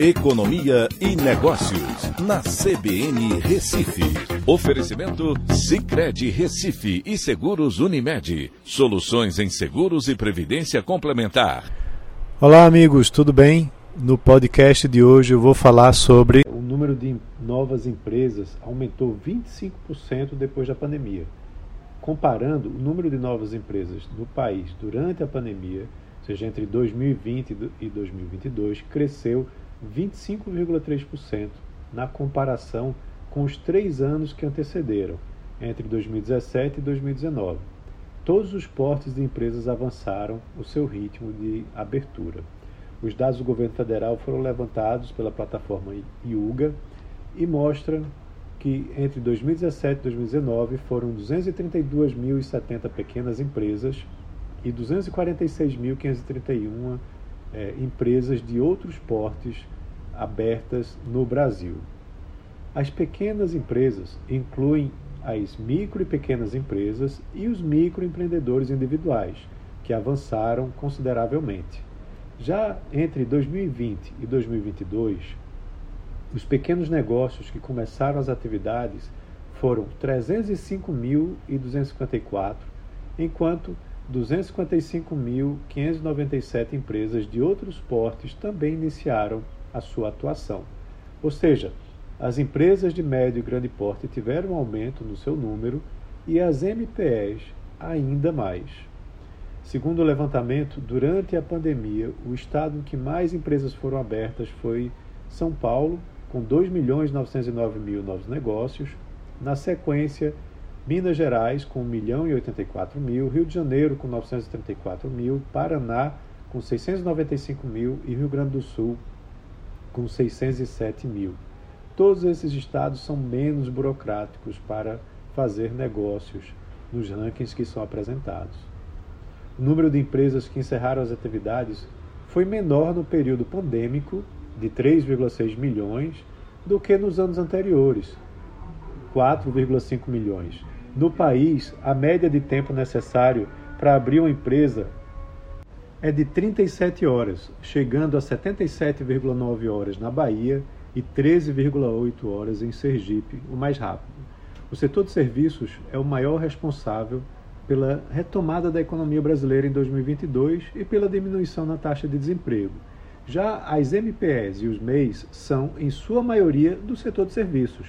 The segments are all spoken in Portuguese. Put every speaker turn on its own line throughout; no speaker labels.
Economia e Negócios, na CBN Recife. Oferecimento Cicred Recife e Seguros Unimed. Soluções em seguros e previdência complementar.
Olá, amigos, tudo bem? No podcast de hoje eu vou falar sobre o número de novas empresas aumentou 25% depois da pandemia. Comparando o número de novas empresas no país durante a pandemia, seja entre 2020 e 2022, cresceu 25,3% na comparação com os três anos que antecederam, entre 2017 e 2019. Todos os portes de empresas avançaram o seu ritmo de abertura. Os dados do governo federal foram levantados pela plataforma IUGA e mostram que entre 2017 e 2019 foram 232.070 pequenas empresas e 246.531 é, empresas de outros portes abertas no Brasil. As pequenas empresas incluem as micro e pequenas empresas e os microempreendedores individuais, que avançaram consideravelmente. Já entre 2020 e 2022, os pequenos negócios que começaram as atividades foram 305.254, enquanto 255.597 empresas de outros portes também iniciaram a sua atuação. Ou seja, as empresas de médio e grande porte tiveram um aumento no seu número e as MPEs ainda mais. Segundo o levantamento, durante a pandemia, o estado em que mais empresas foram abertas foi São Paulo, com 2.909.000 novos negócios. Na sequência, Minas Gerais com 1 milhão e 84 mil, Rio de Janeiro com 934 mil, Paraná com 695 mil e Rio Grande do Sul com 607 mil. Todos esses estados são menos burocráticos para fazer negócios nos rankings que são apresentados. O número de empresas que encerraram as atividades foi menor no período pandêmico, de 3,6 milhões, do que nos anos anteriores, 4,5 milhões. No país, a média de tempo necessário para abrir uma empresa é de 37 horas, chegando a 77,9 horas na Bahia e 13,8 horas em Sergipe, o mais rápido. O setor de serviços é o maior responsável pela retomada da economia brasileira em 2022 e pela diminuição na taxa de desemprego. Já as MPS e os MEIs são, em sua maioria, do setor de serviços.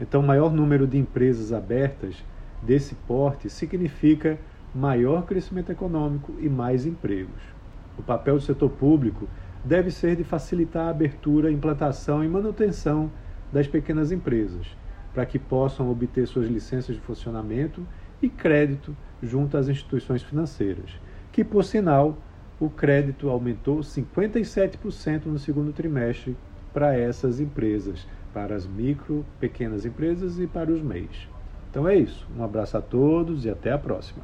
Então, maior número de empresas abertas desse porte significa maior crescimento econômico e mais empregos. O papel do setor público deve ser de facilitar a abertura, implantação e manutenção das pequenas empresas, para que possam obter suas licenças de funcionamento e crédito junto às instituições financeiras, que, por sinal, o crédito aumentou 57% no segundo trimestre para essas empresas, para as micro, pequenas empresas e para os MEIs. Então é isso. Um abraço a todos e até a próxima.